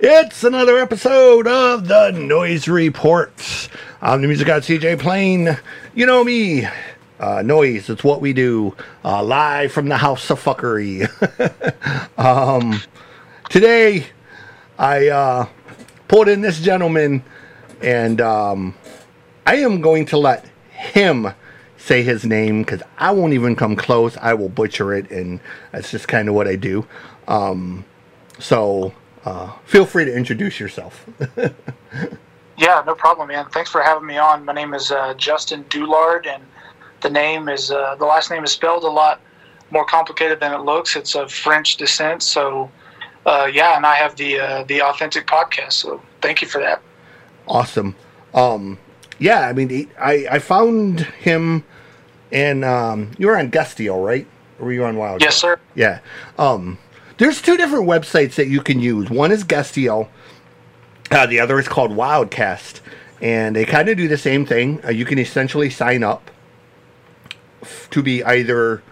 It's another episode of the Noise Reports. I'm the music guy CJ Plain. You know me. Uh, noise, it's what we do. Uh, live from the house of fuckery. um, today, I uh, pulled in this gentleman, and um, I am going to let him say his name because I won't even come close. I will butcher it, and that's just kind of what I do. Um, so uh, feel free to introduce yourself. yeah, no problem, man. Thanks for having me on. My name is uh, Justin Douillard, and the name is uh, the last name is spelled a lot more complicated than it looks. It's of French descent, so uh, yeah, and I have the uh, the authentic podcast. So thank you for that. Awesome. Um, yeah, I mean, I I found him, and um, you were on Guestio, right? Or were you on Wild? Yes, sir. Yeah. Um, there's two different websites that you can use. One is Guestio. Uh, the other is called Wildcast, and they kind of do the same thing. Uh, you can essentially sign up f- to be either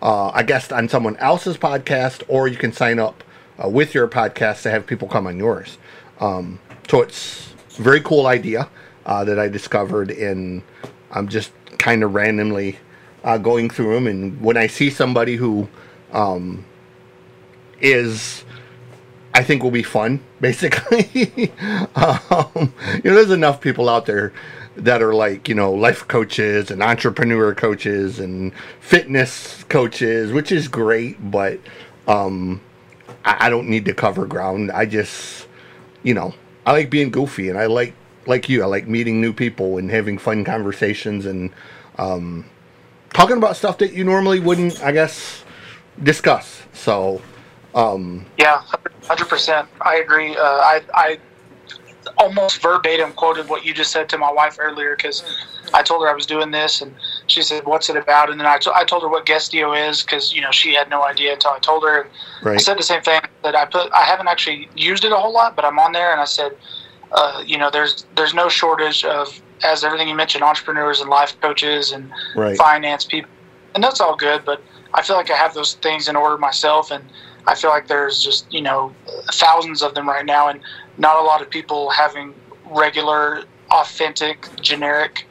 uh, a guest on someone else's podcast, or you can sign up uh, with your podcast to have people come on yours. Um, so it's a very cool idea uh, that I discovered, and I'm just kind of randomly uh, going through them. And when I see somebody who um, is I think will be fun, basically. um, you know, there's enough people out there that are like, you know, life coaches and entrepreneur coaches and fitness coaches, which is great, but um, I, I don't need to cover ground. I just, you know, I like being goofy and I like, like you, I like meeting new people and having fun conversations and um, talking about stuff that you normally wouldn't, I guess, discuss. So, um, yeah, hundred percent. I agree. Uh, I I almost verbatim quoted what you just said to my wife earlier because I told her I was doing this and she said, "What's it about?" And then I, t- I told her what Guestio is because you know she had no idea until I told her. Right. I said the same thing that I put. I haven't actually used it a whole lot, but I'm on there and I said, uh, you know, there's there's no shortage of as everything you mentioned, entrepreneurs and life coaches and right. finance people, and that's all good. But I feel like I have those things in order myself and I feel like there's just you know thousands of them right now, and not a lot of people having regular, authentic, generic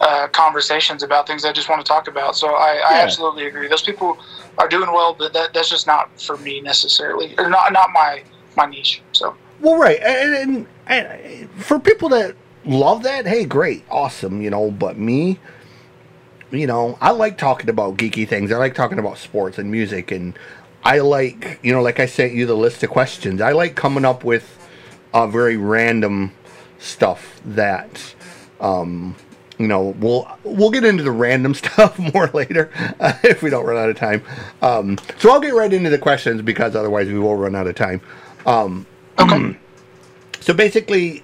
uh, conversations about things I just want to talk about. So I, yeah. I, absolutely agree. Those people are doing well, but that, that's just not for me necessarily, or not not my my niche. So well, right, and, and, and for people that love that, hey, great, awesome, you know. But me, you know, I like talking about geeky things. I like talking about sports and music and I like, you know, like I sent you the list of questions. I like coming up with uh, very random stuff that, um, you know, we'll we'll get into the random stuff more later uh, if we don't run out of time. Um, so I'll get right into the questions because otherwise we will run out of time. Um, okay. So basically,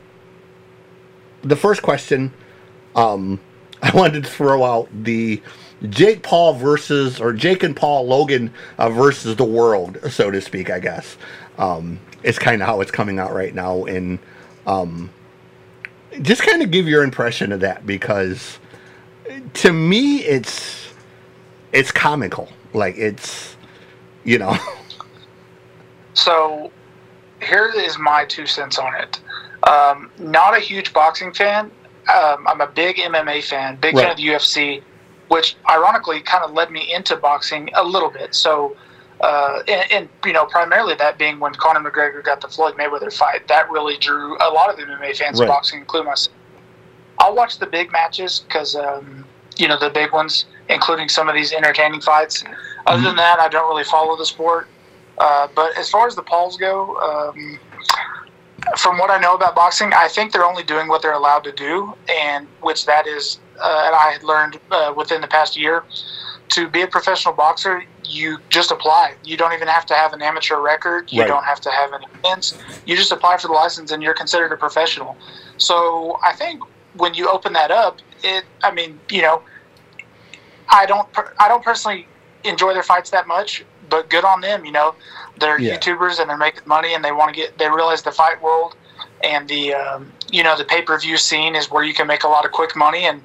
the first question, um, I wanted to throw out the Jake Paul versus or Jake and Paul Logan uh, versus the world, so to speak. I guess um, it's kind of how it's coming out right now, and um, just kind of give your impression of that because to me it's it's comical, like it's you know. So here is my two cents on it. Um, not a huge boxing fan. Um, I'm a big MMA fan, big right. fan of the UFC which ironically kind of led me into boxing a little bit. So, uh, and, and, you know, primarily that being when Conor McGregor got the Floyd Mayweather fight, that really drew a lot of the MMA fans right. to boxing, including myself. I'll watch the big matches because, um, you know, the big ones, including some of these entertaining fights. Other mm-hmm. than that, I don't really follow the sport. Uh, but as far as the Pauls go, um, from what I know about boxing, I think they're only doing what they're allowed to do, and which that is and I had learned uh, within the past year, to be a professional boxer, you just apply. You don't even have to have an amateur record. You right. don't have to have any events. You just apply for the license, and you're considered a professional. So I think when you open that up, it. I mean, you know, I don't. I don't personally enjoy their fights that much, but good on them. You know, they're yeah. YouTubers and they're making money, and they want to get. They realize the fight world and the um, you know the pay per view scene is where you can make a lot of quick money, and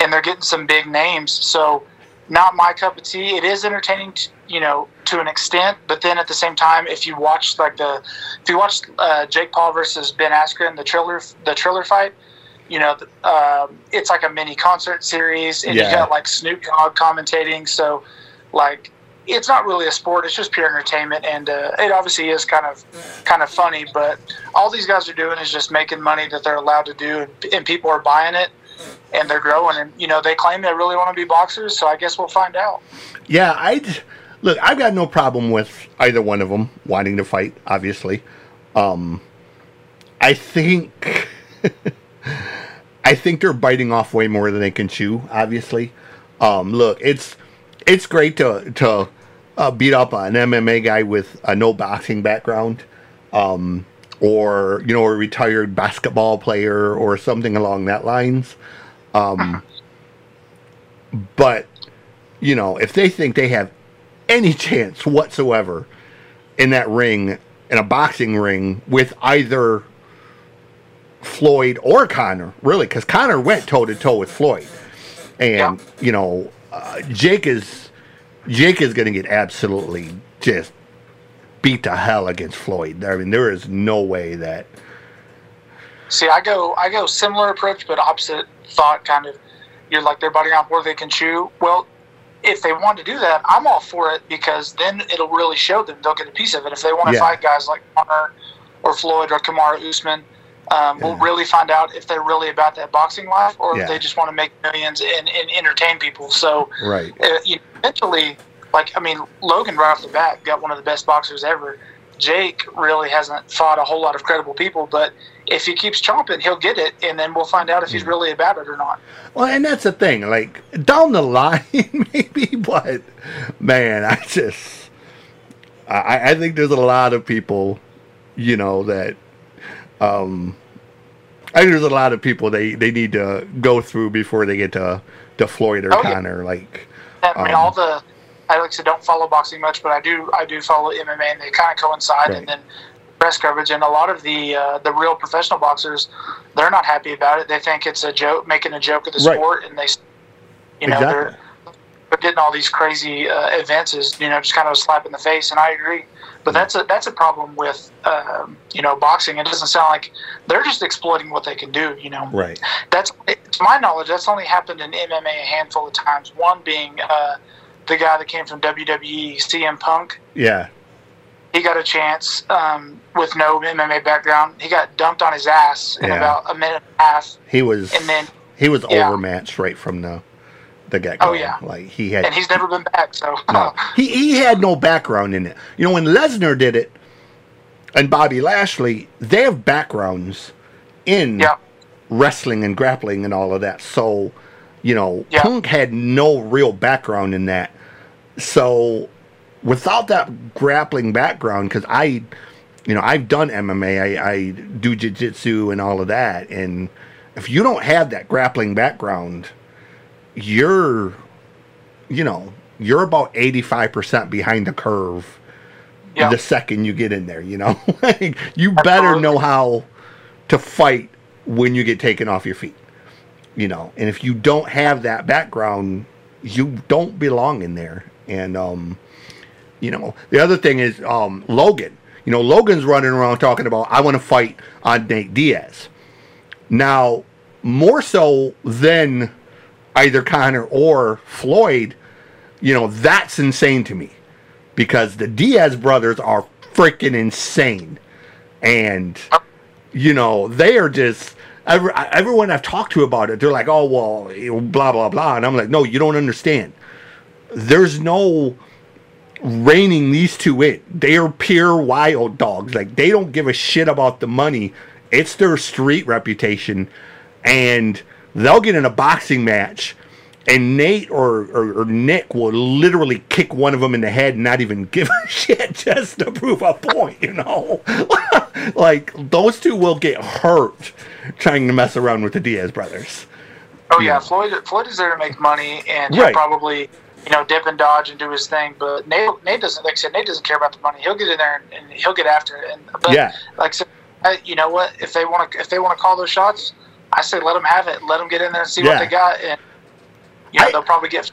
and they're getting some big names. So not my cup of tea. It is entertaining, to, you know, to an extent, but then at the same time, if you watch like the, if you watch uh, Jake Paul versus Ben Askren, the trailer the trailer fight, you know, um, it's like a mini concert series, and Yeah. you got like Snoop Dogg commentating. So, like, it's not really a sport; it's just pure entertainment, and uh, it obviously is kind of, kind of funny. But all these guys are doing is just making money that they're allowed to do, and, people are buying it, and they're growing. And you know, they claim they really want to be boxers, so I guess we'll find out. Yeah, I look. I've got no problem with either one of them wanting to fight. Obviously, um, I think I think they're biting off way more than they can chew. Obviously, um, look, it's it's great to to uh, beat up an MMA guy with a no boxing background, um, or you know, a retired basketball player or something along that lines. Um, but you know, if they think they have any chance whatsoever in that ring, in a boxing ring, with either Floyd or Conor, really, because Conor went toe to toe with Floyd, and Yeah. you know, uh, Jake is Jake is going to get absolutely just beat to hell against Floyd. I mean, there is no way that. See, I go, I go similar approach, but opposite thought. Kind of, you're like they're biting off more they can chew. Well, if they want to do that, I'm all for it because then it'll really show them. They'll get a piece of it. If they want to Yeah. fight guys like Conor or Floyd or Kamaru Usman, um, we'll really find out if they're really about that boxing life or Yeah. if they just want to make millions and, and entertain people. So, Right. uh, you eventually, like I mean, Logan right off the bat got one of the best boxers ever. Jake really hasn't fought a whole lot of credible people, but if he keeps chomping, he'll get it, and then we'll find out if he's really about it or not. Well, and that's the thing. Like down the line, maybe, but man, I just, I, I think there's a lot of people, you know, that, um, I think there's a lot of people they they need to go through before they get to to Floyd or Oh, yeah. Like, I mean, Um, all the I like I said, don't follow boxing much, but I do I do follow MMA, and they kind of coincide. Right. And then press coverage, and a lot of the uh, the real professional boxers, they're not happy about it. They think it's a joke, making a joke of the Right. sport, and they, you know, Exactly. they're they're getting all these crazy uh, events is you know just kind of a slap in the face. And I agree, but that's a that's a problem with um, you know boxing. It doesn't sound like they're just exploiting what they can do. You know, right, that's to my knowledge that's only happened in MMA a handful of times. One being uh, the guy that came from WWE, CM Punk. yeah, He got a chance um, with no MMA background. He got dumped on his ass in Yeah. about a minute and a half, he was and then he was yeah. overmatched right from the the get go. Oh, yeah. like he had and he's never been back. So No, he he had no background in it. You know, when Lesnar did it, and Bobby Lashley, they have backgrounds in yeah, wrestling and grappling and all of that. So, you know, Yeah. Punk had no real background in that. So, without that grappling background, because I, you know, I've done MMA, I, I do jiu-jitsu and all of that, and if you don't have that grappling background, you're, you know, you're about 85% behind the curve yeah, the second you get in there, you know? Like, you better know how to fight when you get taken off your feet. You know, and if you don't have that background, you don't belong in there. And um, you know, the other thing is um Logan. You know, Logan's running around talking about I want to fight on Nate Diaz. Now, more so than either Conor or Floyd, you know, that's insane to me because the Diaz brothers are freaking insane. And, you know, they are just, every, everyone I've talked to about it, they're like, oh, well, blah, blah, blah. And I'm like, no, you don't understand. There's no reining these two in. They are pure wild dogs. Like, they don't give a shit about the money, it's their street reputation. And they'll get in a boxing match and Nate or, or, or Nick will literally kick one of them in the head and not even give a shit just to prove a point, you know? like, those two will get hurt trying to mess around with the Diaz brothers. oh yeah. yeah. Floyd Floyd is there to make money, and Right. he'll probably you know dip and dodge and do his thing. But Nate Nate doesn't like I said Nate doesn't care about the money. He'll get in there and, and he'll get after it. And but Yeah. like I said, you know what? If they want to if they want to call those shots, I say let them have it. Let them get in there and see Yeah. what they got, and you know I- they'll probably get.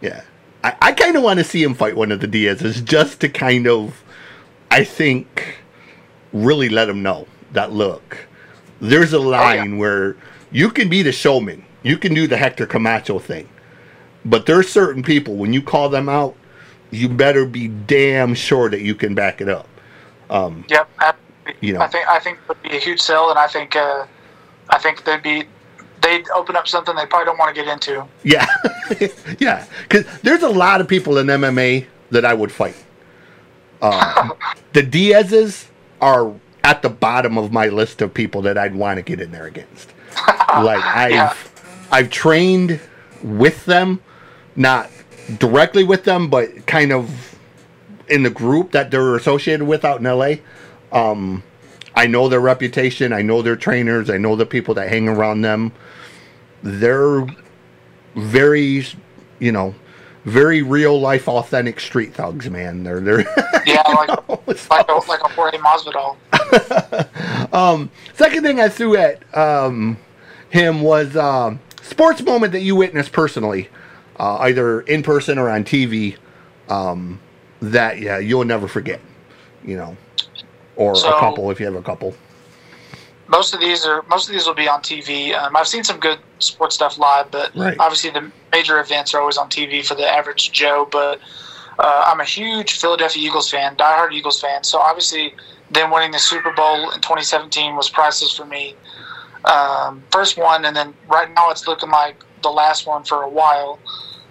Yeah. I, I kind of want to see him fight one of the Diaz's just to kind of, I think, really let him know that look, there's a line oh, yeah. where you can be the showman, you can do the Hector Camacho thing, but there's certain people when you call them out, you better be damn sure that you can back it up. Um, yep, you know, I think I think it would be a huge sell, and I think uh, I think they'd be they'd open up something they probably don't want to get into. Yeah, yeah, because there's a lot of people in MMA that I would fight. Um, the Diaz's are at the bottom of my list of people that I'd want to get in there against. like I've yeah. I've trained with them, not directly with them, but kind of in the group that they're associated with out in LA. Um, I know their reputation. I know their trainers. I know the people that hang around them. They're very, you know, very real life, authentic street thugs, man. They're they're yeah, like like a, like a Jorge Masvidal. um, second thing I threw at um, him was um, sports moment that you witnessed personally, uh, either in person or on TV. Um, that yeah, you'll never forget. You know, or so, a couple if you have a couple most of these are most of these will be on TV. Um, I've seen some good sports stuff live, but right. obviously the major events are always on TV for the average Joe. But uh, I'm a huge Philadelphia Eagles fan, diehard Eagles fan. So obviously, them winning the Super Bowl in 2017 was priceless for me. Um, first one, and then right now it's looking like the last one for a while,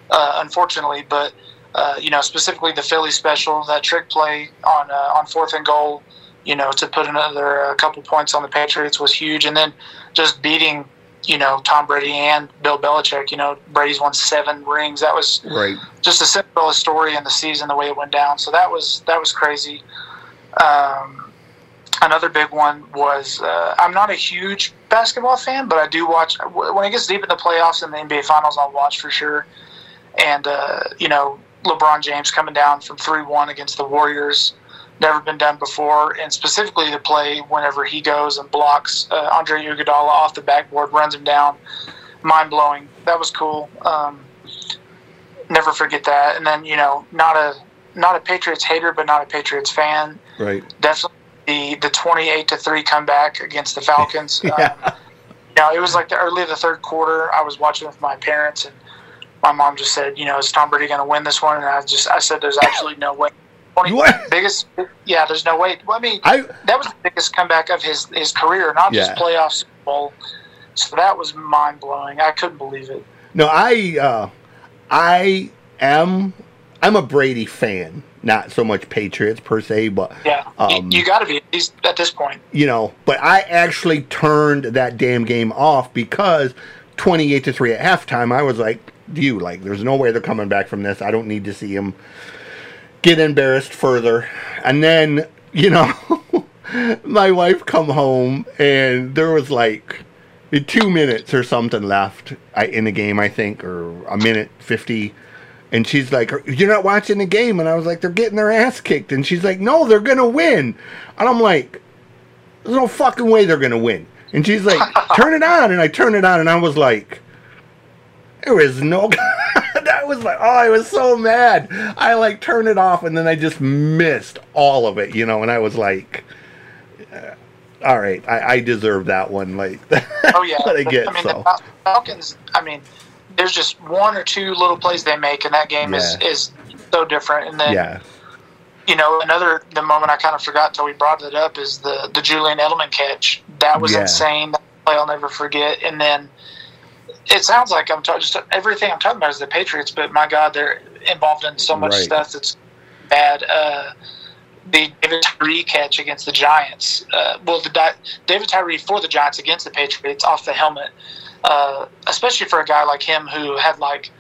uh, unfortunately. But uh, you know, specifically the Philly special, that trick play on uh, on fourth and goal you know, to put another uh, couple points on the Patriots was huge. And then just beating, you know, Tom Brady and Bill Belichick. You know, Brady's won seven rings. That was right. just a simple story in the season, the way it went down. So that was that was crazy. Um, another big one was uh, I'm not a huge basketball fan, but I do watch when it gets deep in the playoffs and the NBA Finals. I'll watch for sure. And uh, you know, LeBron James coming down from three one against the Warriors never been done before, and specifically the play whenever he goes and blocks uh, Andre Iguodala off the backboard, runs him down, mind blowing. That was cool. Um, never forget that. And then you know, not a not a Patriots hater, but not a Patriots fan. Right. Definitely the the twenty eight to three comeback against the Falcons. yeah. Um, you know, it was like the early of the third quarter. I was watching with my parents, and my mom just said, "You know, is Tom Brady going to win this one?" And I just I said, "There's absolutely no way." 20, what? biggest. Yeah, there's no way. I mean, I, that was the biggest comeback of his his career, not yeah. just playoffs Bowl. So that was mind blowing. I couldn't believe it. No, I uh, I am I'm a Brady fan, not so much Patriots per se, but yeah, um, you, you got to be at this point. You know, but I actually turned that damn game off because 28 to three at halftime. I was like, you like, there's no way they're coming back from this. I don't need to see him get embarrassed further. And then, you know, my wife come home and there was like two minutes or something left in the game, I think, or a minute 50. And she's like, You're not watching the game. And I was like, They're getting their ass kicked. And she's like, No, they're going to win. And I'm like, There's no fucking way they're going to win. And she's like, Turn it on. And I turn it on and I was like, There is no. That was like, oh, I was so mad. I like turned it off and then I just missed all of it, you know, and I was like, uh, all right, I, I deserve that one. Like, oh yeah, I get I mean, so. the Falcons. I mean, there's just one or two little plays they make, and that game yeah. is is so different. And then, yeah. you know, another the moment I kind of forgot until we brought it up is the the Julian Edelman catch. That was yeah. insane. That play I'll never forget. And then it sounds like I'm talking. Just everything I'm talking about is the Patriots, but my God, they're involved in so much right. stuff that's bad. Uh, the David Tyree catch against the Giants. Uh, well, the Di- David Tyree for the Giants against the Patriots off the helmet, uh, especially for a guy like him who had like,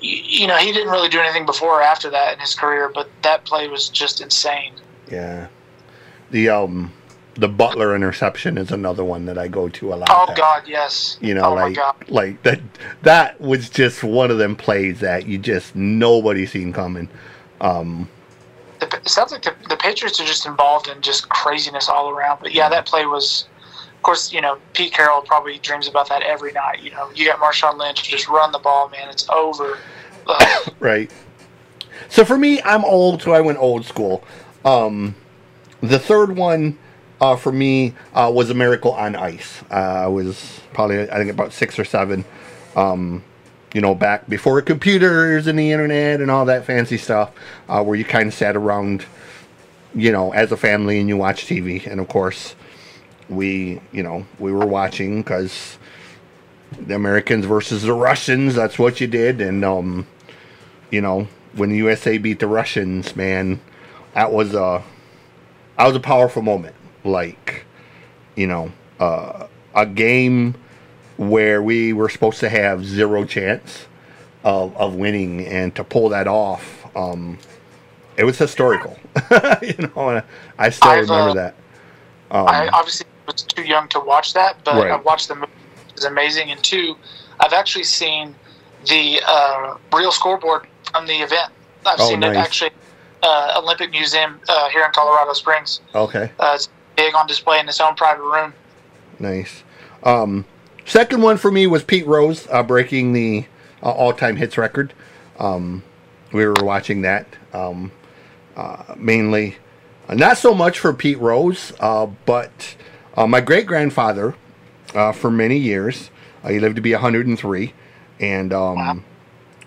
you, you, know, he didn't really do anything before or after that in his career, but that play was just insane. Yeah, the um, the Butler interception is another one that I go to a lot. Oh God, yes. You know, oh, like like that that was just one of them plays that you just nobody seen coming. Um, it sounds like the, the Patriots are just involved in just craziness all around. But yeah, that play was, of course, you know, Pete Carroll probably dreams about that every night. You know, you got Marshawn Lynch just run the ball, man, it's over. right. So for me, I'm old, so I went old school. Um, the third one uh, for me uh, was a Miracle on Ice. Uh, I was probably I think about six or seven. Um, you know, back before computers and the internet and all that fancy stuff, uh, where you kind of sat around, you know, as a family and you watch TV. And of course, we, you know, we were watching because the Americans versus the Russians. That's what you did, and um, you know, when the USA beat the Russians, man, that was a that was a powerful moment. Like, you know, uh, a game where we were supposed to have zero chance of, of winning, and to pull that off, um, it was historical. you know, I still I've, remember uh, that. Um, I obviously was too young to watch that, but right. I watched the movie. It was amazing. And two, I've actually seen the uh, real scoreboard from the event. I've oh, seen nice. it actually uh, Olympic Museum uh, here in Colorado Springs. Okay. Uh, it's big on display in his own private room. Nice. Um, second one for me was Pete Rose uh, breaking the uh, all-time hits record. Um, we were watching that um, uh, mainly, not so much for Pete Rose, but my great grandfather, for many years, he lived to be 103, and um, wow.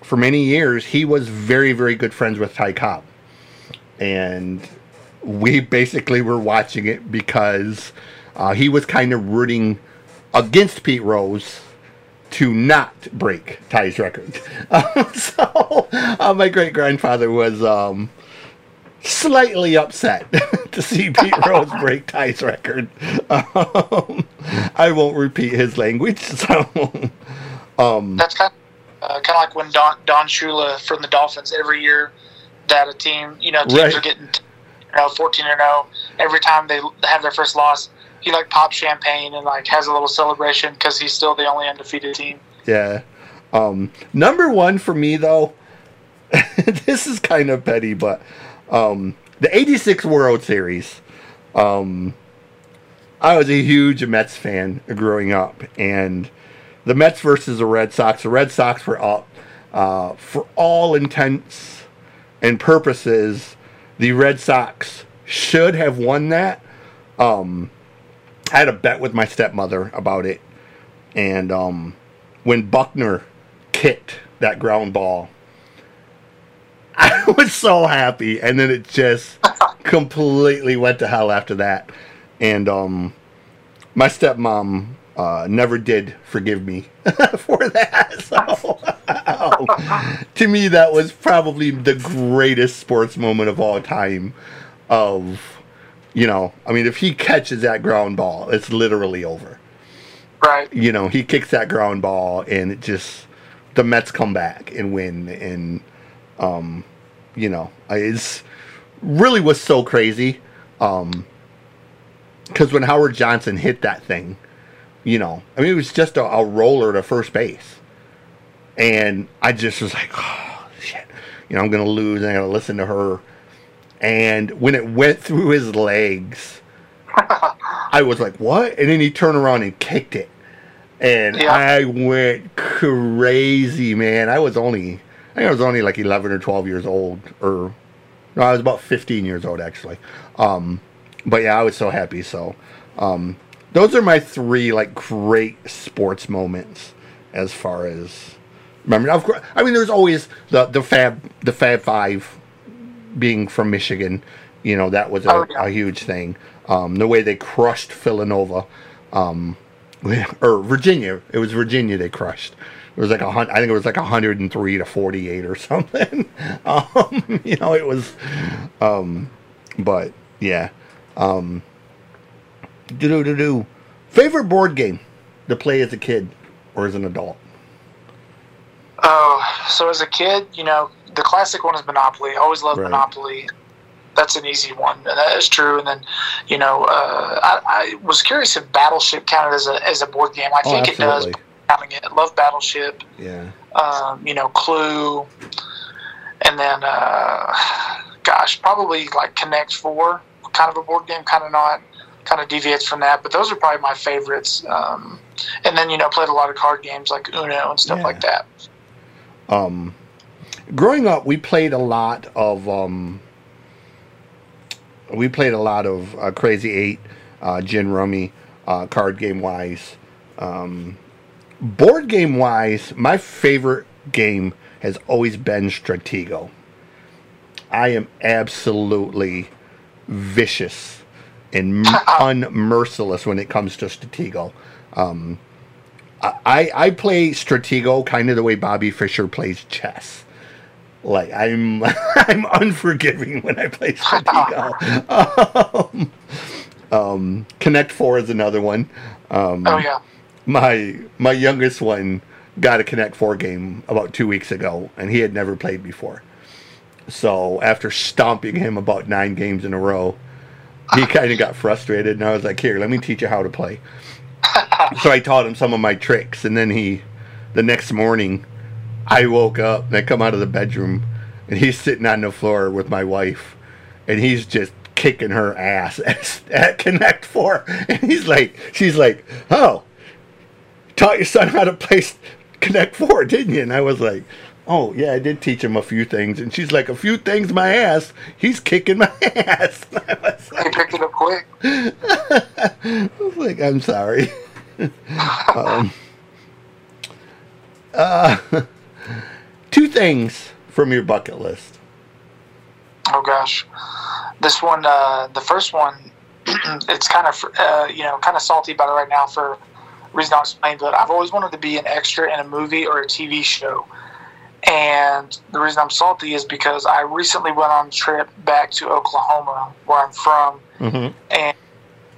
for many years he was very, very good friends with Ty Cobb and we basically were watching it because uh, he was kind of rooting against Pete Rose to not break Ty's record. So uh, my great grandfather was um, slightly upset to see Pete Rose break Ty's record. Um, I won't repeat his language. So um, that's kind of, uh, kind of like when Don Don Shula from the Dolphins every year that a team you know teams right. are getting. T- Know 14 0. Every time they have their first loss, he like pops champagne and like has a little celebration because he's still the only undefeated team. Yeah. Um, number one for me though, this is kind of petty, but um, the '86 World Series. Um, I was a huge Mets fan growing up, and the Mets versus the Red Sox. The Red Sox were up uh, for all intents and purposes the Red Sox should have won that. Um, I had a bet with my stepmother about it, and um, when Buckner kicked that ground ball, I was so happy, and then it just completely went to hell after that. And um, my stepmom uh, never did forgive me for that. So, to me, that was probably the greatest sports moment of all time. Of, you know, I mean, if he catches that ground ball, it's literally over. Right. You know, he kicks that ground ball, and it just the Mets come back and win, and um, you know, it's really was so crazy. Um, because when Howard Johnson hit that thing you know, I mean, it was just a, a roller to first base. And I just was like, oh, shit. You know, I'm going to lose. And I got to listen to her. And when it went through his legs, I was like, what? And then he turned around and kicked it. And yeah. I went crazy, man. I was only, I think I was only like 11 or 12 years old. Or, no, I was about 15 years old, actually. Um, but yeah, I was so happy. So, um, those are my three like great sports moments as far as remember. Of course, I mean, there's always the the Fab the Fab Five being from Michigan. You know that was a, oh, yeah. a huge thing. Um, the way they crushed Villanova, um, or Virginia. It was Virginia they crushed. It was like a hundred. I think it was like hundred and three to forty eight or something. um, you know, it was. Um, but yeah. Do do do do. Favorite board game to play as a kid or as an adult? Oh, so as a kid, you know, the classic one is Monopoly. I always loved right. Monopoly. That's an easy one, and that is true. And then, you know, uh, I, I, was curious if Battleship counted as a as a board game. I oh, think absolutely. it does. Counting it, love Battleship. Yeah. Um, you know, Clue, and then, uh, gosh, probably like Connect Four, kind of a board game, kind of not kind of deviates from that. But those are probably my favorites. Um, and then you know played a lot of card games like Uno and stuff yeah. like that. Um, growing up, we played a lot of um, we played a lot of uh, Crazy Eight, uh, Gin Rummy, uh, card game wise. Um, board game wise, my favorite game has always been Stratego. I am absolutely vicious and unmerciless when it comes to Stratego. Um, I, I play Stratego kind of the way Bobby Fischer plays chess. Like I'm I'm unforgiving when I play Stratego. um, um, Connect Four is another one. Um, oh yeah. My my youngest one got a Connect Four game about two weeks ago, and he had never played before. So after stomping him about nine games in a row, he kind of got frustrated, and I was like, "Here, let me teach you how to play." so I taught him some of my tricks, and then he, the next morning, I woke up and I come out of the bedroom, and he's sitting on the floor with my wife, and he's just kicking her ass at, at Connect Four, and he's like, she's like, "Oh, taught your son how to play Connect Four, didn't you?" And I was like, Oh yeah, I did teach him a few things, and she's like, "A few things, my ass. He's kicking my ass." I was like, he picked it up quick. I was like, "I'm sorry." um, uh, two things from your bucket list. Oh gosh, this one, uh, the first one, it's kind of uh, you know kind of salty about it right now for reason I'll explain. But I've always wanted to be an extra in a movie or a TV show and the reason I'm salty is because I recently went on a trip back to Oklahoma, where I'm from, mm-hmm. and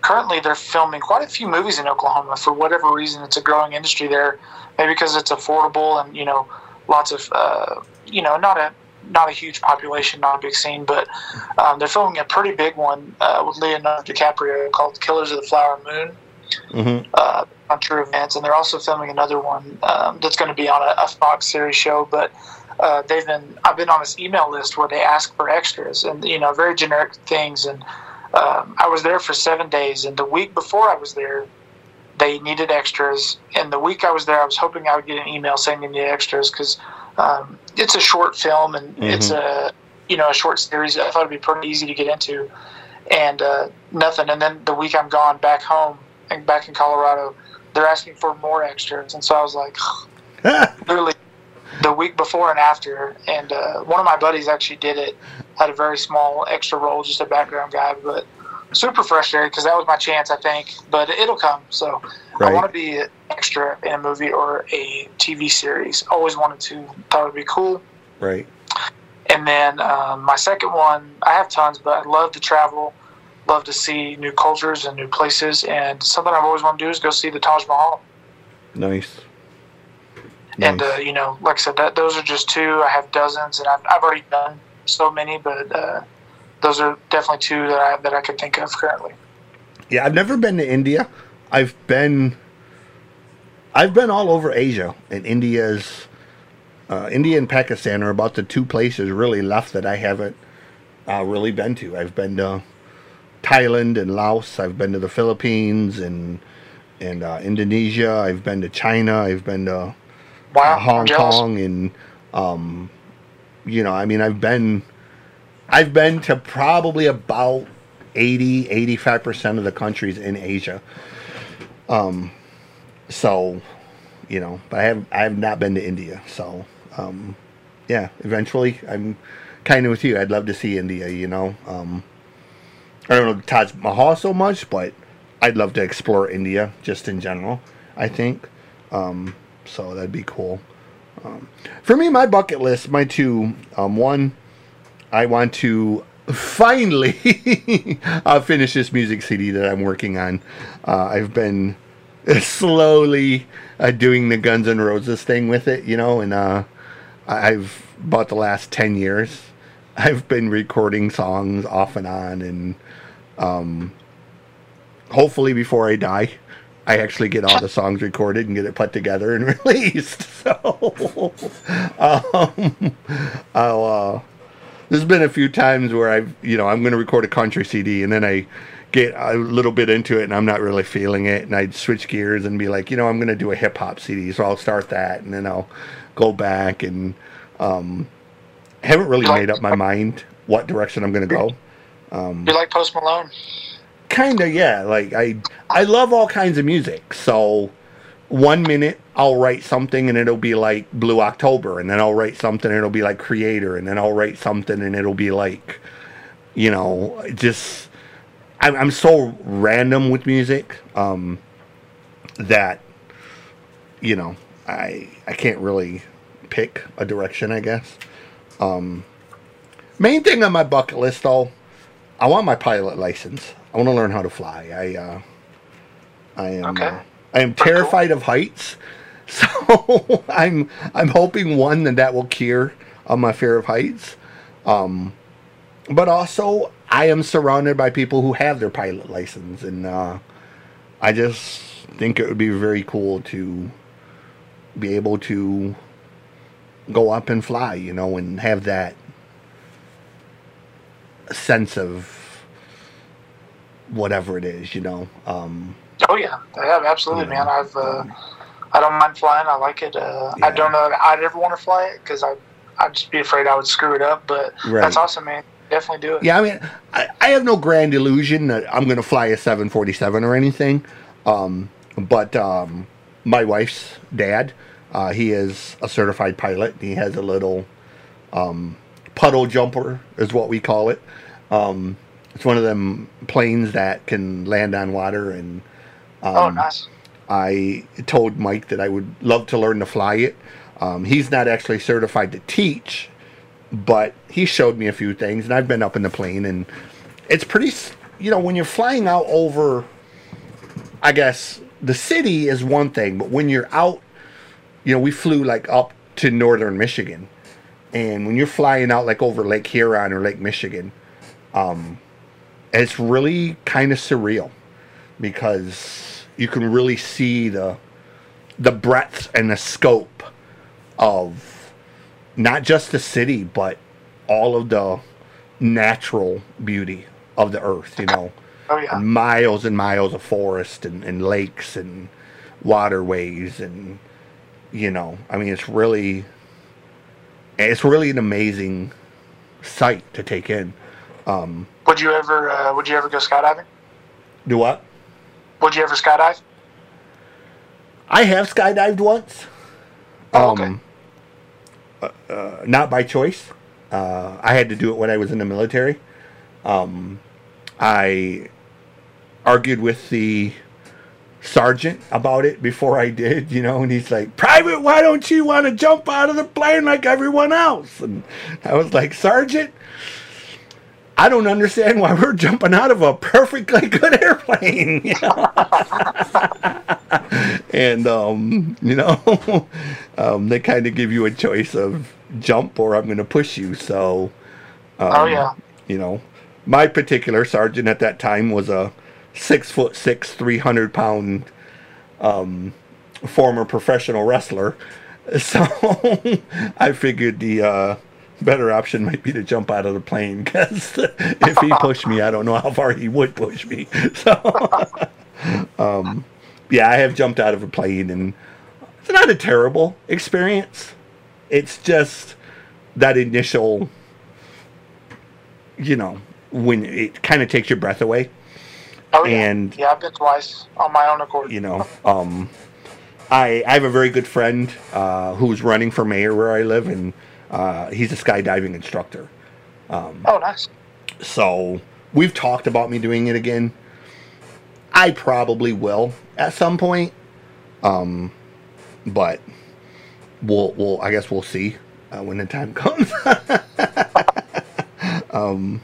currently they're filming quite a few movies in Oklahoma. For whatever reason, it's a growing industry there. Maybe because it's affordable and you know, lots of uh, you know, not a not a huge population, not a big scene, but um, they're filming a pretty big one uh, with Leonardo DiCaprio called "Killers of the Flower Moon." Mm-hmm. Uh, on true events, and they're also filming another one um, that's going to be on a, a, Fox series show. But uh, they've been I've been on this email list where they ask for extras and you know very generic things. And um, I was there for seven days, and the week before I was there, they needed extras. And the week I was there, I was hoping I would get an email saying they needed extras because um, it's a short film and mm-hmm. it's a you know a short series. I thought it'd be pretty easy to get into, and uh, nothing. And then the week I'm gone back home and back in Colorado they're asking for more extras, and so I was like, literally the week before and after. And uh, one of my buddies actually did it, had a very small extra role, just a background guy, but super frustrated because that was my chance, I think. But it'll come. So right. I want to be an extra in a movie or a TV series. Always wanted to. Thought it would be cool. Right. And then um, my second one, I have tons, but I love to travel love to see new cultures and new places. And something I've always wanted to do is go see the Taj Mahal. Nice. And uh, you know, like I said, that those are just two. I have dozens, and I've, I've already done so many, but uh, those are definitely two that I that I can think of currently. Yeah, I've never been to India. I've been, I've been all over Asia, and India's, uh, India and Pakistan are about the two places really left that I haven't uh, really been to. I've been to Thailand and Laos. I've been to the Philippines and and uh, Indonesia. I've been to China. I've been to wow, uh, Hong Kong and um, you know, I mean, I've been I've been to probably about 80 85% of the countries in Asia. Um so, you know, but I have I have not been to India. So, um yeah, eventually I'm kind of with you. I'd love to see India, you know. Um I don't know Taj Mahal so much, but I'd love to explore India just in general. I think um, so. That'd be cool. Um, for me, my bucket list, my two. Um, one, I want to finally uh, finish this music CD that I'm working on. Uh, I've been slowly uh, doing the Guns N' Roses thing with it, you know, and uh, I've about the last ten years. I've been recording songs off and on, and um, hopefully, before I die, I actually get all the songs recorded and get it put together and released. So, um, I'll. Uh, there's been a few times where I've, you know, I'm going to record a country CD and then I get a little bit into it and I'm not really feeling it, and I'd switch gears and be like, you know, I'm going to do a hip hop CD, so I'll start that and then I'll go back and um, haven't really made up my mind what direction I'm going to go. Um, you like Post Malone? Kind of, yeah. Like I, I love all kinds of music. So one minute I'll write something and it'll be like Blue October, and then I'll write something and it'll be like Creator, and then I'll write something and it'll be like, you know, just I'm, I'm so random with music um, that you know I I can't really pick a direction. I guess. Um, main thing on my bucket list, though, I want my pilot license. I want to learn how to fly. I uh, I am okay. uh, I am terrified cool. of heights, so I'm I'm hoping one that that will cure on my fear of heights. Um, but also, I am surrounded by people who have their pilot license, and uh, I just think it would be very cool to be able to go up and fly, you know, and have that sense of whatever it is, you know. Um, oh yeah, yeah, absolutely, you know, man. I've uh, I don't mind flying. I like it. Uh, yeah. I don't know I'd ever want to fly it because I I'd just be afraid I would screw it up. But right. that's awesome, man. Definitely do it. Yeah, I mean, I, I have no grand illusion that I'm going to fly a 747 or anything. Um, but um, my wife's dad, uh, he is a certified pilot. He has a little um, puddle jumper, is what we call it. Um, it's one of them planes that can land on water. And um, oh, nice. I told Mike that I would love to learn to fly it. Um, he's not actually certified to teach, but he showed me a few things, and I've been up in the plane, and it's pretty. You know, when you're flying out over, I guess the city is one thing, but when you're out you know, we flew like up to northern Michigan, and when you're flying out like over Lake Huron or Lake Michigan, um, it's really kind of surreal because you can really see the the breadth and the scope of not just the city but all of the natural beauty of the earth you know oh, yeah. miles and miles of forest and, and lakes and waterways and you know, I mean, it's really, it's really an amazing sight to take in. Um, would you ever, uh, would you ever go skydiving? Do what? Would you ever skydive? I have skydived once. Oh, okay. Um, uh, uh, not by choice. Uh, I had to do it when I was in the military. Um, I argued with the sergeant about it before I did, you know, and he's like, Private, why don't you want to jump out of the plane like everyone else? And I was like, Sergeant, I don't understand why we're jumping out of a perfectly good airplane. You know? and, um, you know, um, they kind of give you a choice of jump or I'm going to push you. So, um, oh, yeah. You know, my particular sergeant at that time was a six foot six, three hundred pound um, former professional wrestler. So I figured the uh, better option might be to jump out of the plane because if he pushed me, I don't know how far he would push me. So um, yeah, I have jumped out of a plane and it's not a terrible experience. It's just that initial, you know, when it kind of takes your breath away. Oh, yeah. And yeah, I've been twice on my own accord. You know, um, I I have a very good friend uh, who's running for mayor where I live, and uh, he's a skydiving instructor. Um, oh, nice. So we've talked about me doing it again. I probably will at some point, um, but we'll we'll I guess we'll see uh, when the time comes. um,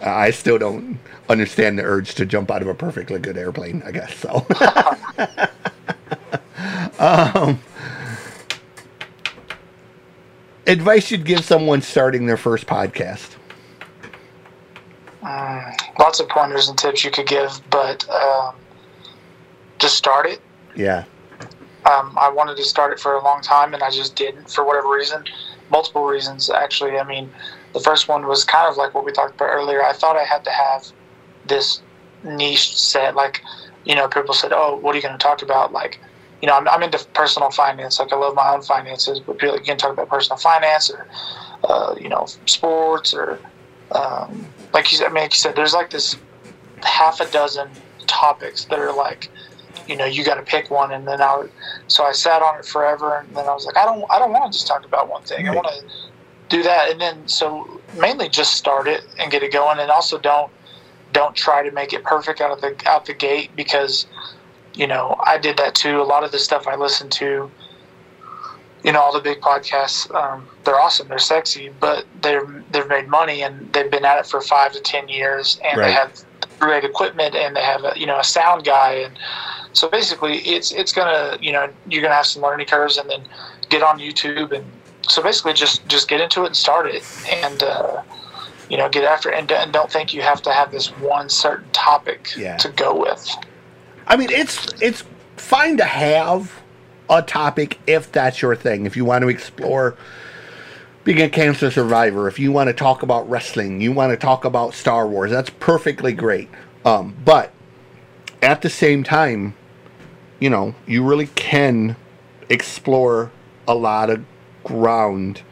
I still don't understand the urge to jump out of a perfectly good airplane. I guess so. um, advice you'd give someone starting their first podcast? Um, lots of pointers and tips you could give, but um, just start it. Yeah. Um, I wanted to start it for a long time, and I just didn't for whatever reason. Multiple reasons, actually. I mean, the first one was kind of like what we talked about earlier. I thought I had to have this niche set. Like, you know, people said, "Oh, what are you going to talk about?" Like, you know, I'm, I'm into personal finance. Like I love my own finances, but people can talk about personal finance or, uh, you know, sports or, um, like you said, I mean, like you said, there's like this half a dozen topics that are like, you know, you got to pick one, and then I, would, so I sat on it forever, and then I was like, I don't, I don't want to just talk about one thing. Right. I want to do that, and then so mainly just start it and get it going, and also don't, don't try to make it perfect out of the out the gate because you know, I did that too. A lot of the stuff I listen to, you know, all the big podcasts, um, they're awesome, they're sexy, but they're they've made money and they've been at it for five to ten years, and right. they have great equipment and they have a you know a sound guy, and so basically it's it's gonna you know you're gonna have some learning curves, and then get on YouTube, and so basically just just get into it and start it, and. Uh, you know, get after it and, and don't think you have to have this one certain topic yeah. to go with. I mean, it's it's fine to have a topic if that's your thing. If you want to explore being a cancer survivor, if you want to talk about wrestling, you want to talk about Star Wars, that's perfectly great. Um, but at the same time, you know, you really can explore a lot of ground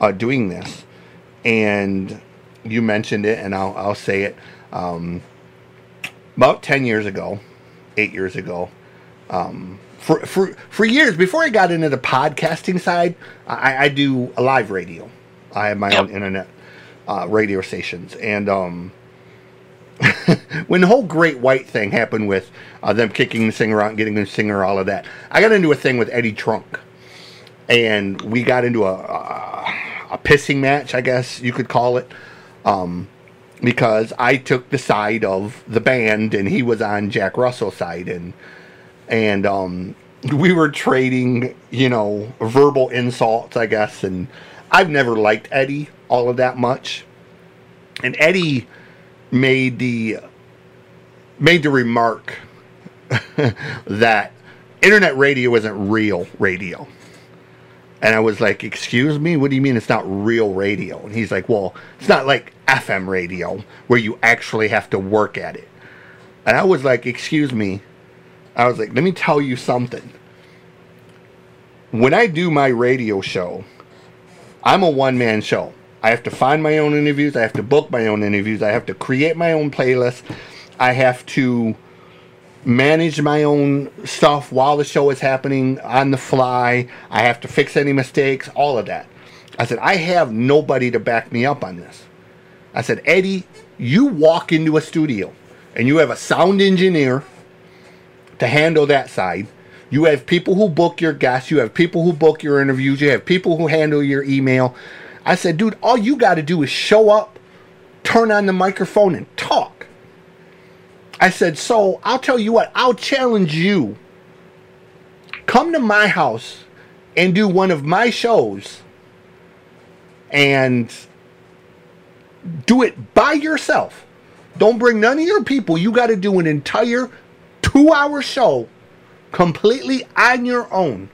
uh, doing this. And you mentioned it, and I'll, I'll say it. Um, about 10 years ago, eight years ago. Um, for, for, for years, before I got into the podcasting side, I, I do a live radio. I have my yep. own internet uh, radio stations. And um, when the whole Great White thing happened with uh, them kicking the singer out and getting the singer, all of that, I got into a thing with Eddie Trunk. And we got into a, a, a pissing match, I guess you could call it. Um, because I took the side of the band and he was on Jack Russell's side and and um, we were trading, you know, verbal insults, I guess, and I've never liked Eddie all of that much. And Eddie made the made the remark that internet radio isn't real radio. And I was like, Excuse me? What do you mean it's not real radio? And he's like, Well, it's not like FM radio where you actually have to work at it. And I was like, Excuse me. I was like, Let me tell you something. When I do my radio show, I'm a one man show. I have to find my own interviews. I have to book my own interviews. I have to create my own playlist. I have to manage my own stuff while the show is happening on the fly. I have to fix any mistakes, all of that. I said, I have nobody to back me up on this. I said, Eddie, you walk into a studio and you have a sound engineer to handle that side. You have people who book your guests. You have people who book your interviews. You have people who handle your email. I said, dude, all you got to do is show up, turn on the microphone, and talk. I said, so I'll tell you what, I'll challenge you. Come to my house and do one of my shows and do it by yourself. Don't bring none of your people. You got to do an entire two hour show completely on your own.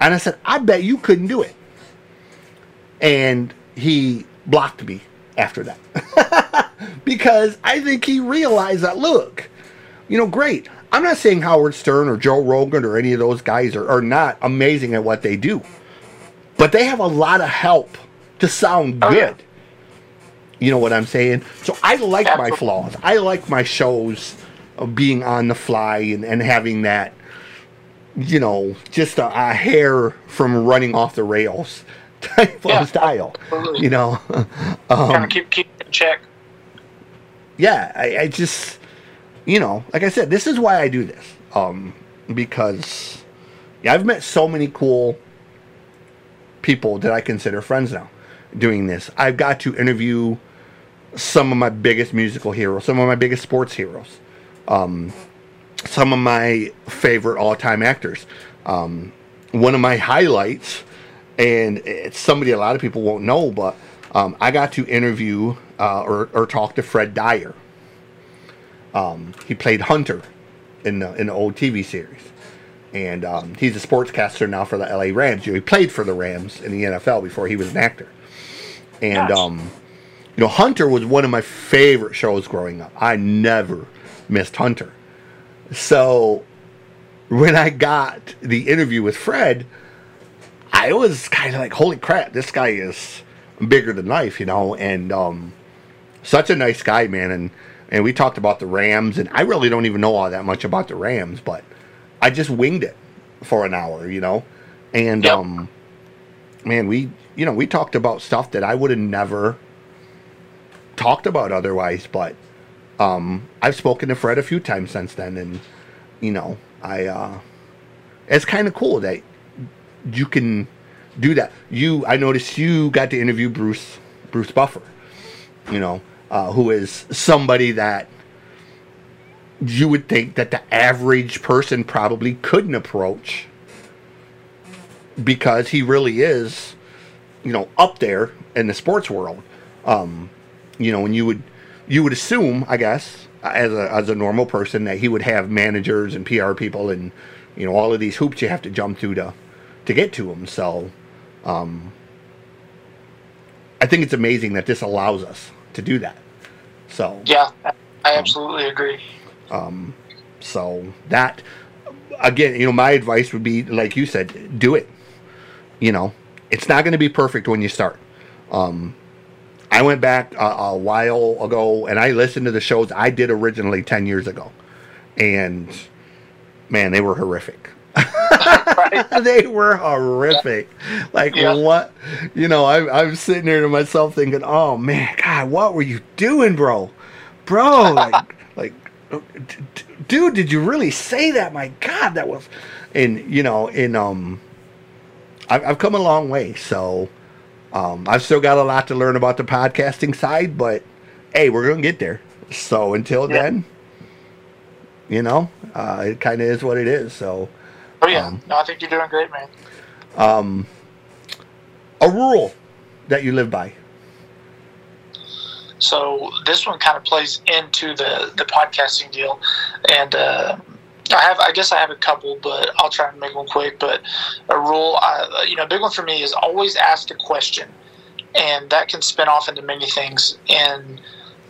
And I said, I bet you couldn't do it. And he blocked me after that. because I think he realized that, look, you know, great. I'm not saying Howard Stern or Joe Rogan or any of those guys are, are not amazing at what they do, but they have a lot of help to sound oh, good. Yeah. You know what I'm saying? So I like Absolutely. my flaws. I like my shows of being on the fly and, and having that, you know, just a, a hair from running off the rails type yeah, of style. Absolutely. You know, um, kind of keep keep in check yeah, I, I, just, you know, like I said, this is why I do this. Um, because yeah, I've met so many cool people that I consider friends now doing this. I've got to interview some of my biggest musical heroes, some of my biggest sports heroes, um, some of my favorite all time actors. Um, one of my highlights, and it's somebody a lot of people won't know, but um, I got to interview uh, or, or talk to Fred Dryer. Um, he played Hunter in the, in the old TV series. And um, he's a sportscaster now for the LA Rams. He played for the Rams in the NFL before he was an actor. And, um, you know, Hunter was one of my favorite shows growing up. I never missed Hunter. So when I got the interview with Fred, I was kind of like, holy crap, this guy is bigger than life, you know, and um, such a nice guy, man. And and we talked about the Rams, and I really don't even know all that much about the Rams, but I just winged it for an hour, you know, and yep. um, man, we you know we talked about stuff that I would have never talked about otherwise, but um, I've spoken to Fred a few times since then, and you know, I uh, it's kind of cool that you can do that. You, I noticed you got to interview Bruce Bruce Buffer, you know, uh, who is somebody that you would think that the average person probably couldn't approach because he really is, you know, up there in the sports world. Um, you know, and you would you would assume, I guess, as a as a normal person, that he would have managers and PR people and you know all of these hoops you have to jump through to to get to him. So, um, I think it's amazing that this allows us to do that. So yeah, I absolutely um, agree. Um, so that again, you know, my advice would be like you said, do it. You know, it's not going to be perfect when you start. Um, I went back a, a, while ago and I listened to the shows I did originally 10 years ago. And man, they were horrific. they were horrific. Like yeah. what? You know, I, I'm sitting there to myself thinking, "Oh man, God, what were you doing, bro? Bro, like, like, dude, did you really say that? My God, that was." And you know, in um, I've, I've come a long way. So, um, I've still got a lot to learn about the podcasting side, but hey, we're gonna get there. So until yeah. then, you know, uh, it kind of is what it is. So. Oh yeah, um, no, I think you're doing great, man. Um, a rule that you live by. So this one kind of plays into the the podcasting deal, and uh, I have, I guess I have a couple, but I'll try and make one quick. But a rule, uh, you know, a big one for me is always ask a question, and that can spin off into many things. And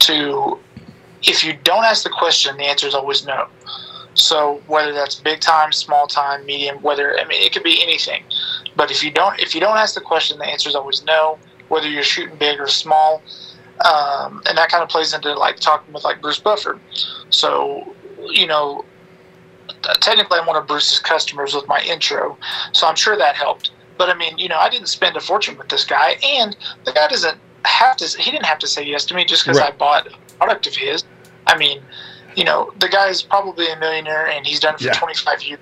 to, if you don't ask the question, the answer is always no. So whether that's big time, small time, medium, whether I mean it could be anything. But if you don't, if you don't ask the question, the answer is always no. Whether you're shooting big or small, um, and that kind of plays into like talking with like Bruce Buffer. So you know, technically I'm one of Bruce's customers with my intro, so I'm sure that helped. But I mean, you know, I didn't spend a fortune with this guy, and the guy doesn't have to. He didn't have to say yes to me just because right. I bought a product of his. I mean, you know, the guy is probably a millionaire, and he's done it for yeah. 25 years.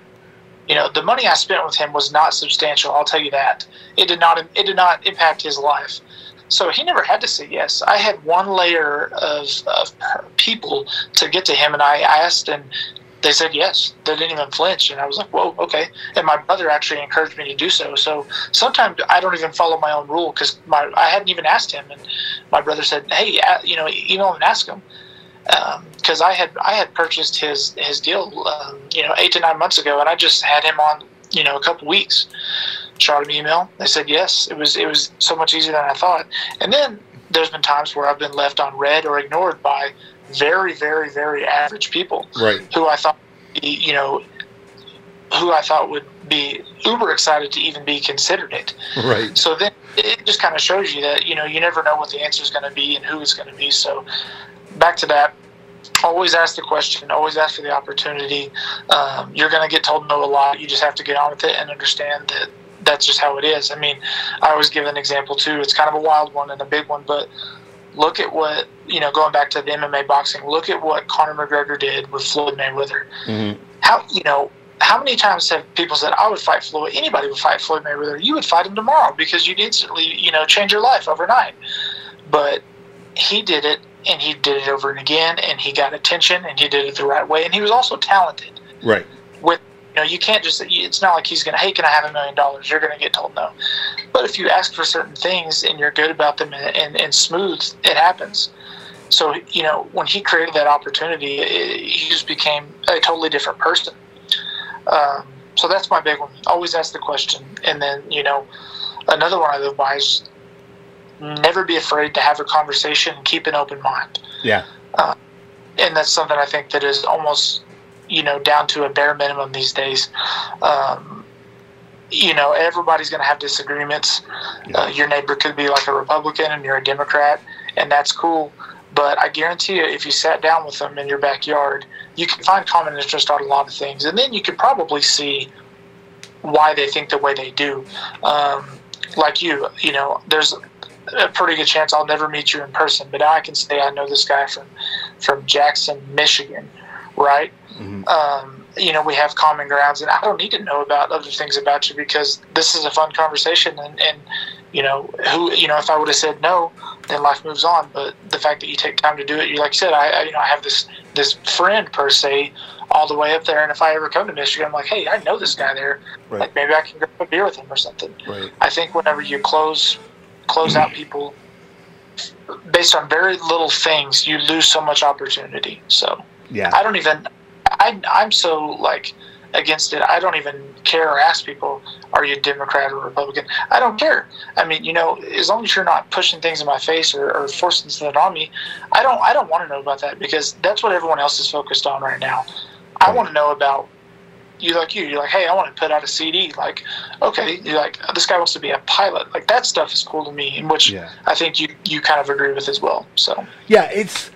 You know, the money I spent with him was not substantial. I'll tell you that. It did not. It did not impact his life. So he never had to say yes. I had one layer of, of people to get to him, and I asked and they said yes. They didn't even flinch, and I was like, "Whoa, okay." And my brother actually encouraged me to do so. So sometimes I don't even follow my own rule because my I hadn't even asked him, and my brother said, "Hey, you know, email him and ask him," because um, I had I had purchased his his deal, um, you know, eight to nine months ago, and I just had him on, you know, a couple weeks. Shot him email. They said yes. It was it was so much easier than I thought. And then there's been times where I've been left on read or ignored by very, very, very average people, right? Who I thought, you know, who I thought would be uber excited to even be considered it. Right. So then it just kind of shows you that you know you never know what the answer is going to be and who it's going to be. So back to that. Always ask the question. Always ask for the opportunity. Um, you're going to get told no a lot. You just have to get on with it and understand that that's just how it is. I mean, I always give an example too. It's kind of a wild one and a big one, but look at what you know. Going back to the MMA boxing, look at what Conor McGregor did with Floyd Mayweather. Mm-hmm. How you know how many times have people said, "I would fight Floyd"? Anybody would fight Floyd Mayweather. You would fight him tomorrow because you'd instantly you know change your life overnight. But he did it, and he did it over and again, and he got attention, and he did it the right way, and he was also talented. Right. With you know, you can't just. It's not like he's going to. Hey, can I have a million dollars? You're going to get told no. But if you ask for certain things and you're good about them and, and, and smooth, it happens. So you know, when he created that opportunity, it, he just became a totally different person. Um, so that's my big one. Always ask the question, and then you know, another one I live by is never be afraid to have a conversation and keep an open mind. Yeah. Uh, and that's something I think that is almost you know, down to a bare minimum these days. Um, you know, everybody's going to have disagreements. Yeah. Uh, your neighbor could be like a Republican and you're a Democrat, and that's cool. But I guarantee you, if you sat down with them in your backyard, you can find common interest on a lot of things, and then you could probably see why they think the way they do. Um, like you, you know, there's a pretty good chance I'll never meet you in person, but I can say I know this guy from from Jackson, Michigan, right? Mm-hmm. Um, you know, we have common grounds, and I don't need to know about other things about you because this is a fun conversation, and, and you know, who, you know, if I would have said no, then life moves on. But the fact that you take time to do it, you like I said, I, I you know, I have this this friend per se all the way up there, and if I ever come to Michigan, I'm like, hey, I know this guy there. Right. Like maybe I can grab a beer with him or something. Right. I think whenever you close close out people based on very little things, you lose so much opportunity. So yeah, I don't even. I I'm so like against it. I don't even care or ask people, are you Democrat or Republican? I don't care. I mean, you know, as long as you're not pushing things in my face or, or forcing something on me, I don't I don't want to know about that because that's what everyone else is focused on right now. I want to know about you like you. You're like, hey, I want to put out a CD. Like, okay, you're like, this guy wants to be a pilot. Like that stuff is cool to me, in which yeah. I think you you kind of agree with as well. So yeah, it's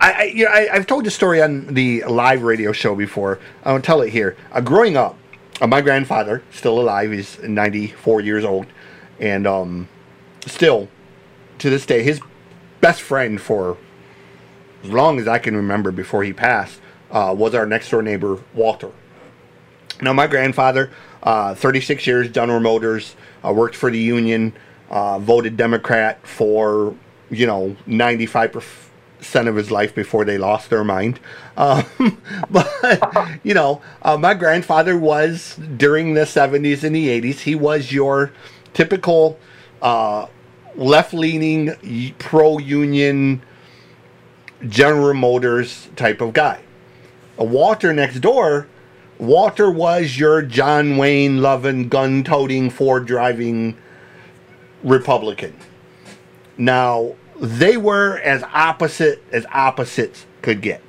I, I, you know, I, have told the story on the live radio show before. I will tell it here. Uh, growing up, uh, my grandfather, still alive, he's 94 years old, and um, still, to this day, his best friend for as long as I can remember before he passed uh, was our next door neighbor, Walter. Now, my grandfather, uh, 36 years, General Motors, uh, worked for the union, uh, voted Democrat for, you know, 95% of his life before they lost their mind. Um, but, you know, uh, my grandfather was, during the 70s and the 80s, he was your typical uh, left leaning, pro union, General Motors type of guy. A Walter next door, Walter was your John Wayne loving, gun toting, Ford driving Republican. Now, they were as opposite as opposites could get.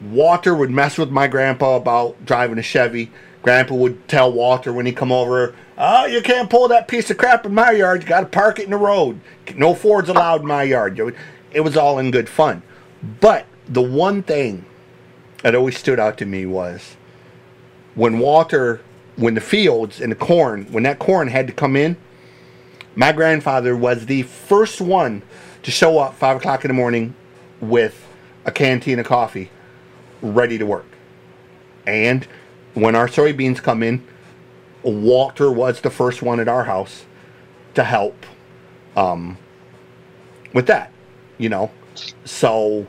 Walter would mess with my grandpa about driving a Chevy. Grandpa would tell Walter when he come over, "Oh, you can't pull that piece of crap in my yard. You got to park it in the road. No Fords allowed in my yard." It was all in good fun. But the one thing that always stood out to me was when Walter, when the fields and the corn, when that corn had to come in, my grandfather was the first one to show up five o'clock in the morning with a canteen of coffee ready to work. And when our soybeans come in, Walter was the first one at our house to help um, with that, you know. So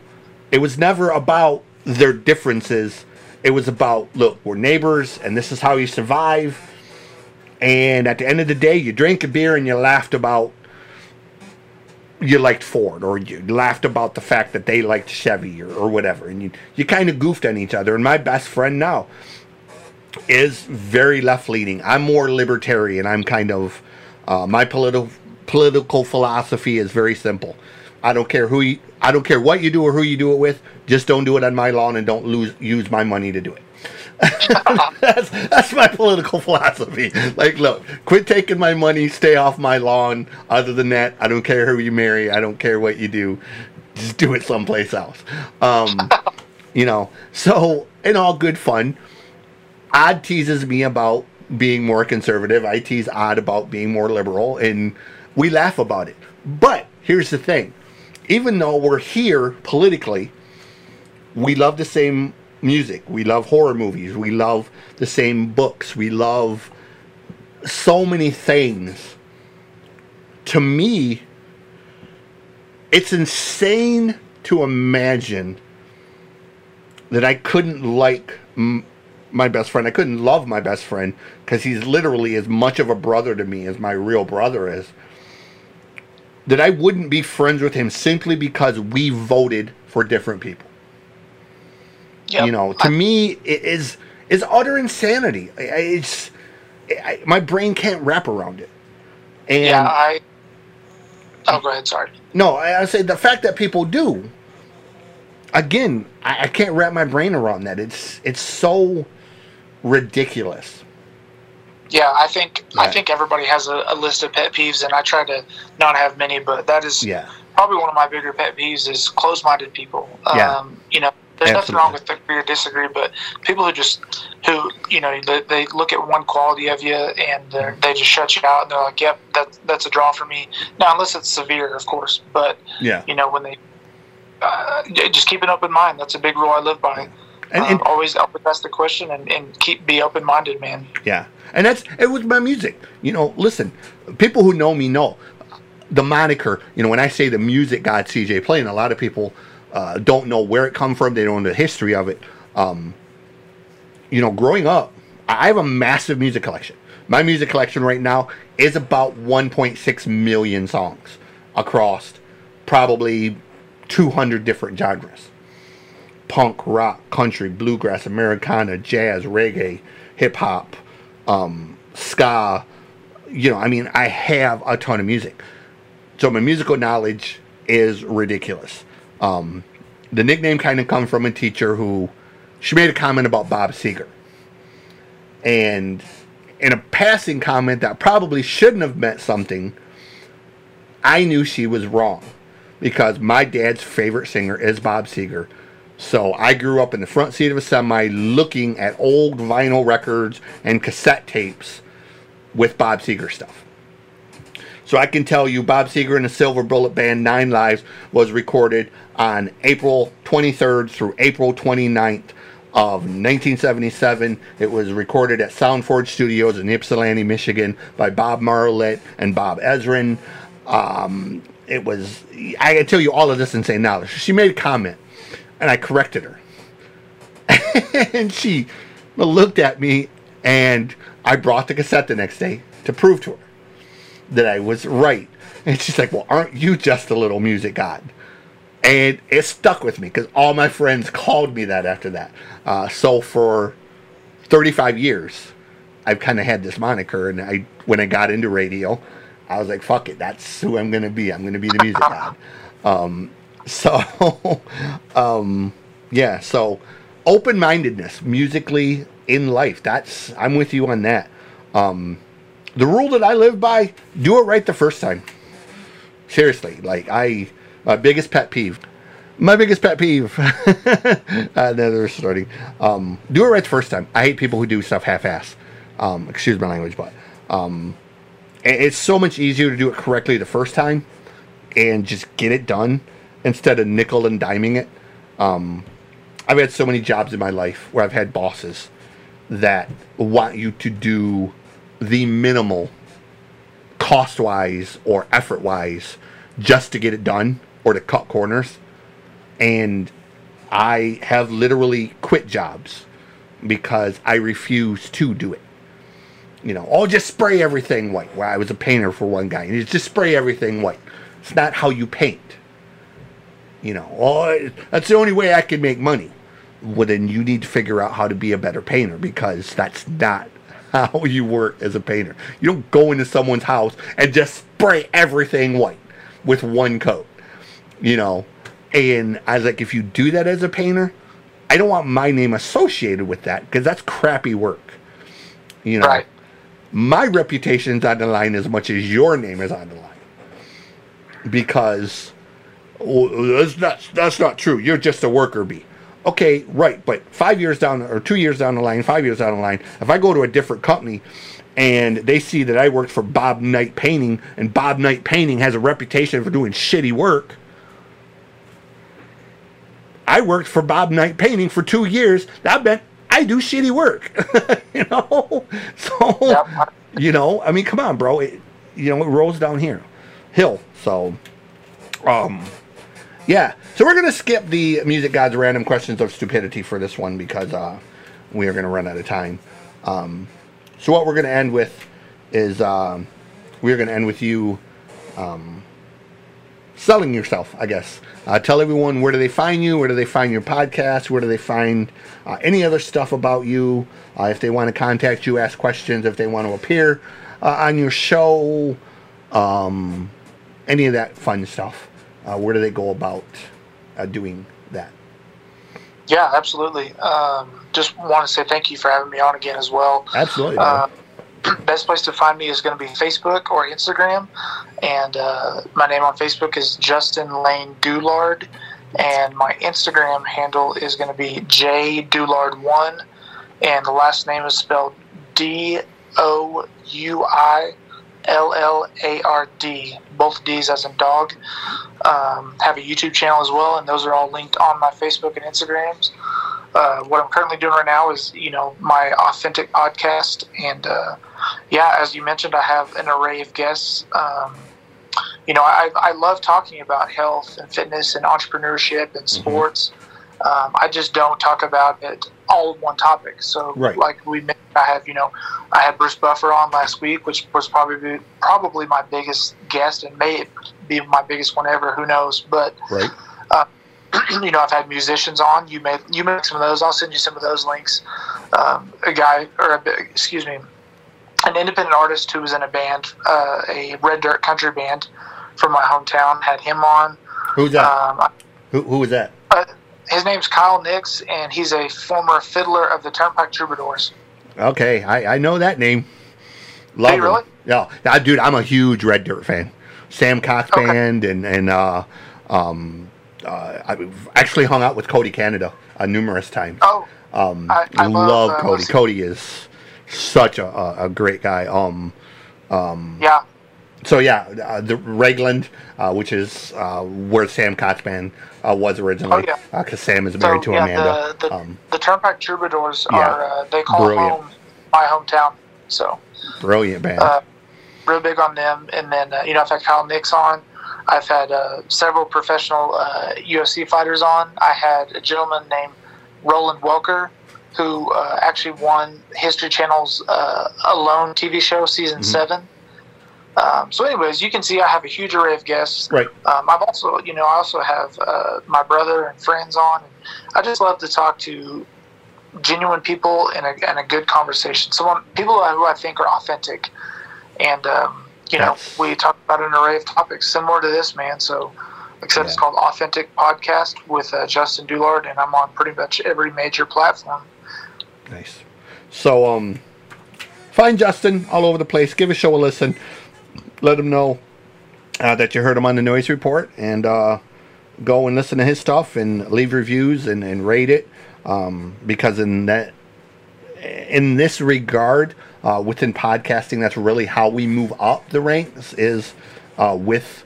it was never about their differences. It was about, look, we're neighbors and this is how you survive and at the end of the day, you drank a beer and you laughed about you liked Ford, or you laughed about the fact that they liked Chevy, or, or whatever, and you you kind of goofed on each other. And my best friend now is very left leaning. I'm more libertarian. I'm kind of uh, my political political philosophy is very simple. I don't care who you, I don't care what you do or who you do it with. Just don't do it on my lawn and don't lose use my money to do it. that's that's my political philosophy. Like, look, quit taking my money, stay off my lawn. Other than that, I don't care who you marry. I don't care what you do. Just do it someplace else. Um, you know. So, in all good fun, Odd teases me about being more conservative. I tease Odd about being more liberal, and we laugh about it. But here's the thing: even though we're here politically, we love the same music. We love horror movies. We love the same books. We love so many things. To me, it's insane to imagine that I couldn't like my best friend. I couldn't love my best friend because he's literally as much of a brother to me as my real brother is. That I wouldn't be friends with him simply because we voted for different people. Yep. You know, to I, me, it is is utter insanity. It's I, my brain can't wrap around it. And yeah, I. Oh, go ahead. Sorry. No, I, I say the fact that people do. again, I, I can't wrap my brain around that. It's it's so ridiculous. Yeah, I think I think everybody has a, a list of pet peeves, and I try to not have many, but that is Yeah. probably one of my bigger pet peeves is closed-minded people. Yeah. Um, you know, there's nothing wrong with agree or disagree, but people who just who you know they, they look at one quality of you and they're- just shut you out and they're like, "Yep, that that's a draw for me." Now, unless it's severe, of course, but Yeah. you know when they uh, just keep an open mind. That's a big rule I live by. And, um, and always always ask the question and, and keep be open minded, man. Yeah, and that's it with my music. You know, listen, people who know me know the moniker. You know, when I say the music god CJ playing, a lot of people uh, don't know where it come from. They don't know the history of it. Um, you know, growing up, I have a massive music collection. My music collection right now is about 1.6 million songs across probably 200 different genres punk, rock, country, bluegrass, Americana, jazz, reggae, hip hop, um, ska. You know, I mean, I have a ton of music. So my musical knowledge is ridiculous. Um, the nickname kind of comes from a teacher who she made a comment about Bob Seger. And in a passing comment that probably shouldn't have meant something, I knew she was wrong because my dad's favorite singer is Bob Seger. So I grew up in the front seat of a semi looking at old vinyl records and cassette tapes with Bob Seger stuff. So I can tell you Bob Seger and the Silver Bullet Band Nine Lives was recorded on April 23rd through April 29th of 1977. It was recorded at Soundforge Studios in Ypsilanti, Michigan by Bob Marlett and Bob Ezrin. Um, it was, I can tell you all of this and say now. She made a comment and I corrected her. and she looked at me and I brought the cassette the next day to prove to her that I was right. And she's like, Well, aren't you just a little music god? And it stuck with me because all my friends called me that after that. Uh, so for 35 years, I've kind of had this moniker. And I, when I got into radio, I was like, fuck it, that's who I'm going to be. I'm going to be the music god. Um, so, um, yeah, so open mindedness musically in life. That's, I'm with you on that. Um, the rule that I live by do it right the first time. Seriously, like, I, my biggest pet peeve. My biggest pet peeve. uh, now they're starting. Um, do it right the first time. I hate people who do stuff half-ass. Um, excuse my language, but um, it's so much easier to do it correctly the first time and just get it done instead of nickel and diming it. Um, I've had so many jobs in my life where I've had bosses that want you to do the minimal cost wise or effort wise just to get it done or to cut corners. And I have literally quit jobs because I refuse to do it. You know, oh, just spray everything white. Well, I was a painter for one guy, and he's just spray everything white. It's not how you paint. You know, oh, that's the only way I can make money. Well, then you need to figure out how to be a better painter because that's not how you work as a painter. You don't go into someone's house and just spray everything white with one coat. You know, and I was like, if you do that as a painter, I don't want my name associated with that because that's crappy work. You know, Right. my reputation's on the line as much as your name is on the line. Because well, that's not that's not true. You're just a worker bee. Okay, right, but five years down or two years down the line, five years down the line, if I go to a different company and they see that I worked for Bob Knight Painting and Bob Knight Painting has a reputation for doing shitty work, I worked for Bob Knight Painting for two years. That meant I do shitty work. you know? So Yep. you know, I mean, come on, bro. It, you know, it rolls down here, hill. So, um, yeah. So we're gonna skip the music god's random questions of stupidity for this one because uh, we are gonna run out of time. Um, so what we're gonna end with is um, we're gonna end with you um, selling yourself, I guess. Uh, tell everyone where do they find you, where do they find your podcast, where do they find uh, any other stuff about you. Uh, if they want to contact you, ask questions, if they want to appear uh, on your show, um, any of that fun stuff. Uh, where do they go about uh, doing that? Yeah, absolutely. Um, just want to say thank you for having me on again as well. Absolutely. Uh, best place to find me is going to be Facebook or Instagram, and uh, my name on Facebook is Justin Lane Douillard, and my Instagram handle is going to be J Douillard One, and the last name is spelled D O U I L L A R D, both D's as in dog. Um, have a YouTube channel as well, and those are all linked on my Facebook and Instagrams. Uh, what I'm currently doing right now is, you know, my authentic podcast, and uh, yeah, as you mentioned, I have an array of guests. Um, you know, I, I love talking about health and fitness and entrepreneurship and sports. Mm-hmm. Um, I just don't talk about it all one topic. So, right. like we mentioned, I have, you know, I had Bruce Buffer on last week, which was probably probably my biggest guest and may be my biggest one ever. Who knows? But right. Uh, you know, I've had musicians on. You may you make some of those. I'll send you some of those links. Um, a guy, or a, excuse me, an independent artist who was in a band, uh, a red dirt country band from my hometown, had him on. Who's that? Um, who, who was that? Uh, his name's Kyle Nix, and he's a former fiddler of the Turnpike Troubadours. Okay, I, I know that name. Love hey, really? Yeah, uh, dude, I'm a huge Red Dirt fan. Sam Cox okay. band and and uh, um, uh, I've actually hung out with Cody Canada uh, numerous times. Oh, um, I, I love, love uh, Cody. Cody is such a, a, a great guy. Um, um, yeah. So yeah, uh, the Regland, uh, which is uh, where Sam band uh, was originally, because oh, yeah. Uh, Sam is married so, to yeah, Amanda. The, the, um, the Turnpike Troubadours yeah, are uh, they call brilliant. home my hometown. So brilliant band. real big on them, and then you know I've had Kyle Nix on. I've had several professional UFC fighters on. I had a gentleman named Roland Welker who uh, actually won History Channel's uh, Alone TV show season mm-hmm. seven. Um, so, anyways, you can see I have a huge array of guests. Right. Um, I've also, you know, I also have uh, my brother and friends on. And I just love to talk to genuine people in a, in a good conversation. Someone, people who I think are authentic, and um, you know, That's... we talk about an array of topics similar to this, man. So, said, yeah. it's called Authentic Podcast with uh, Justin Douillard, and I'm on pretty much every major platform. Nice. So, um, find Justin all over the place. Give a show a listen. Let him know uh, that you heard him on the Noise Report, and uh, go and listen to his stuff and leave reviews and, and rate it. Um, because in that, in this regard, uh, within podcasting, that's really how we move up the ranks is uh, with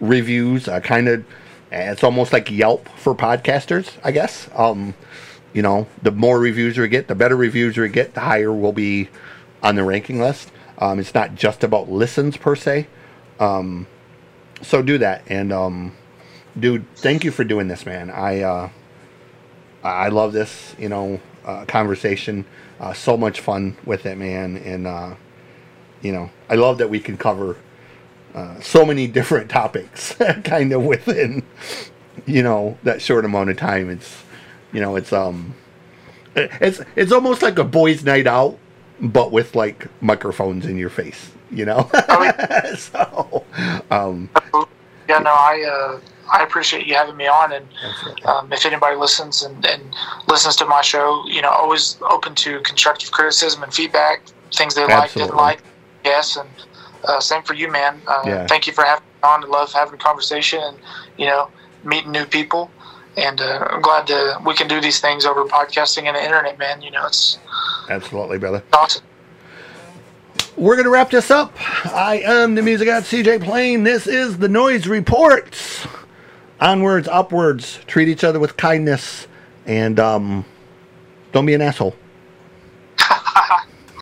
reviews. Kind of, it's almost like Yelp for podcasters, I guess. Um, you know, the more reviews we get, the better reviews we get, the higher we'll be on the ranking list. Um, it's not just about listens per se. Um, so do that. And, um, dude, thank you for doing this, man. I, uh, I love this, you know, uh, conversation. Uh, so much fun with it, man. And, uh, you know, I love that we can cover uh, so many different topics kind of within, you know, that short amount of time. It's, you know, it's um, it's it's almost like a boys' night out, but with like microphones in your face. You know. So, um, yeah, no, I uh, I appreciate you having me on, and um, if anybody listens and, and listens to my show, you know, always open to constructive criticism and feedback, things they like, didn't like, yes, and uh, same for you, man. Uh, yeah. Thank you for having me on. I love having a conversation and you know meeting new people and uh, I'm glad to, we can do these things over podcasting and the internet, man. You know, it's absolutely, brother. Awesome. We're gonna wrap this up. I am the music at CJ Plain. This is the Noise Reports. Onwards, upwards. Treat each other with kindness, and um, don't be an asshole.